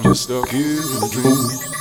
I'm just stuck here in a dream.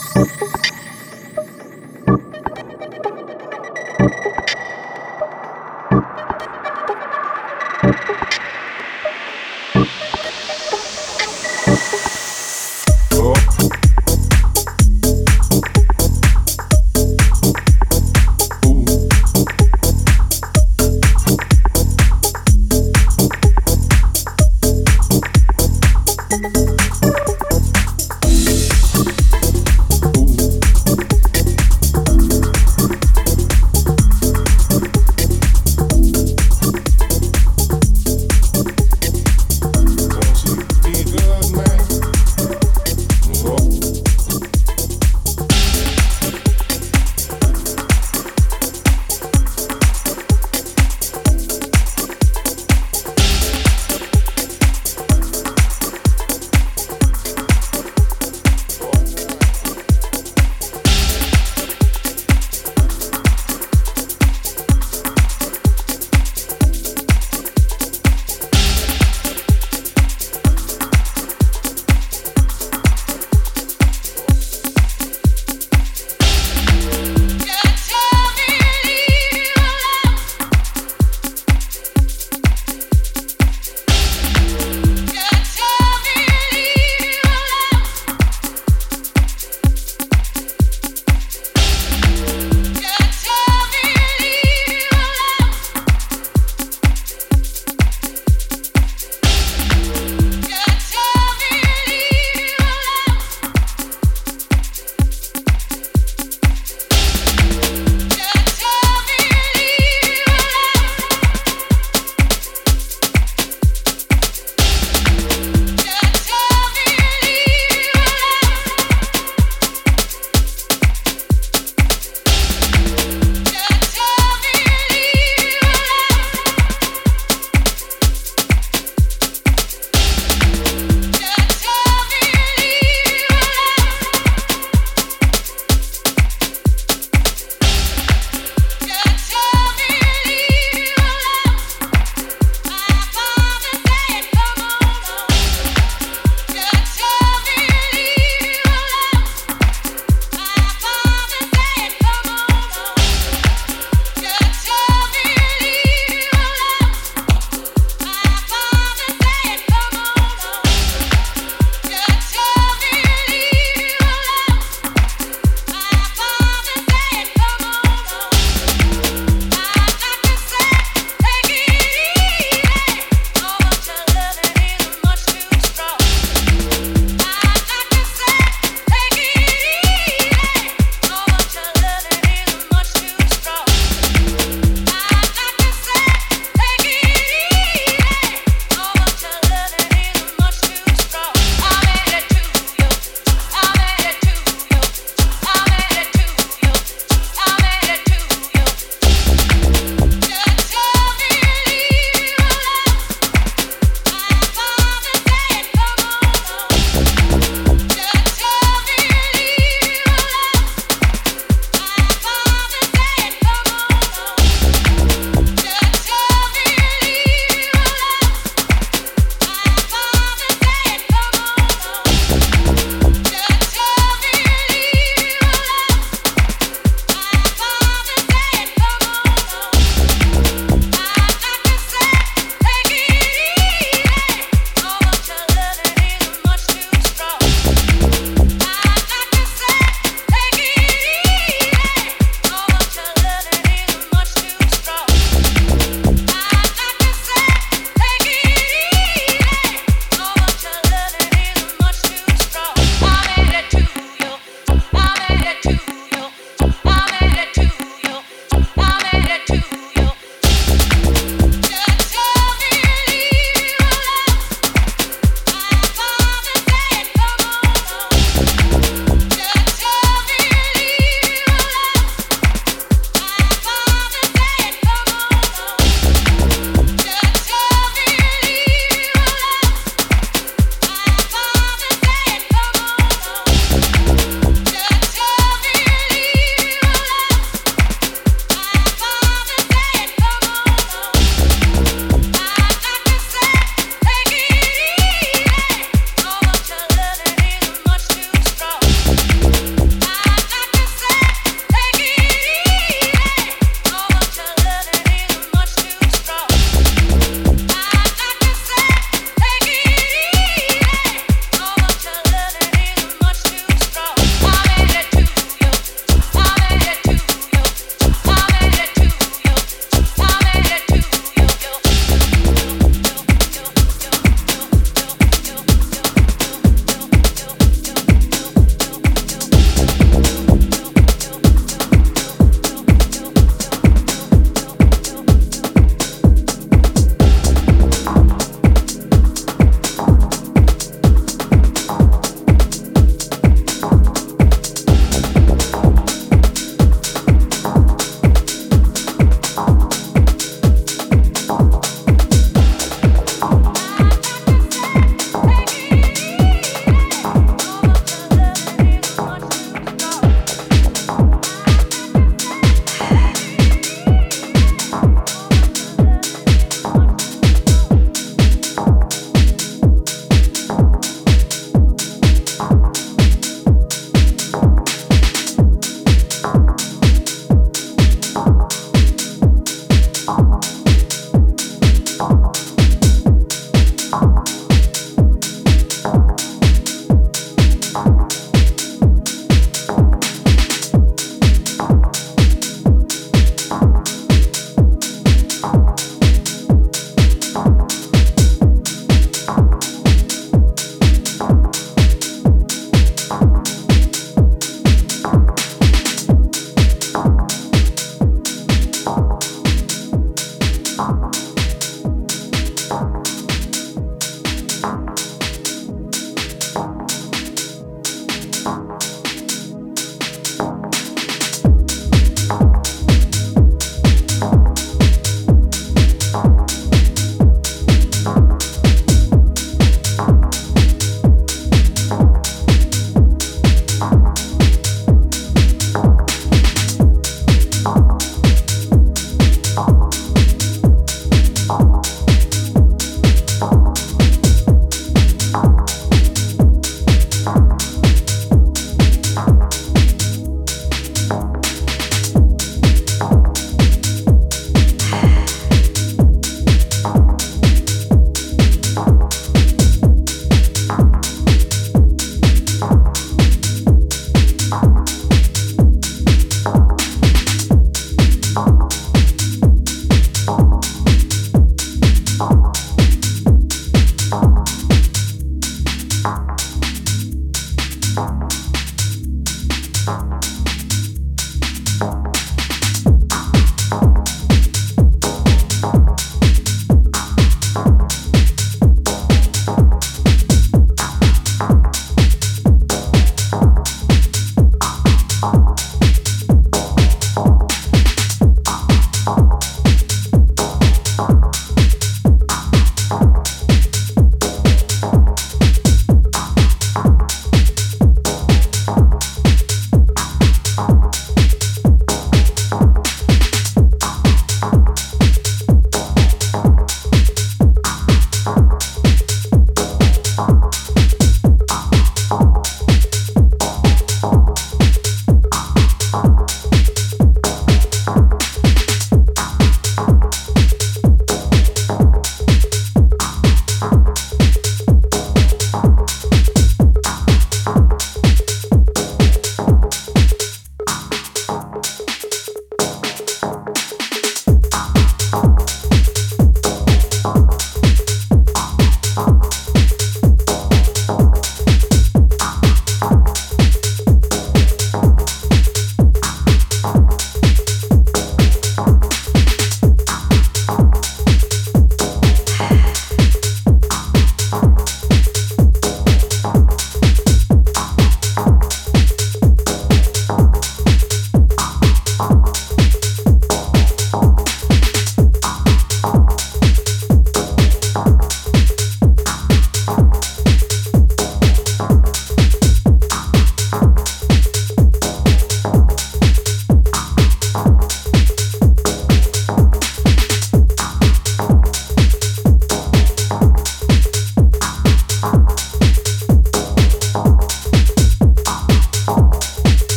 you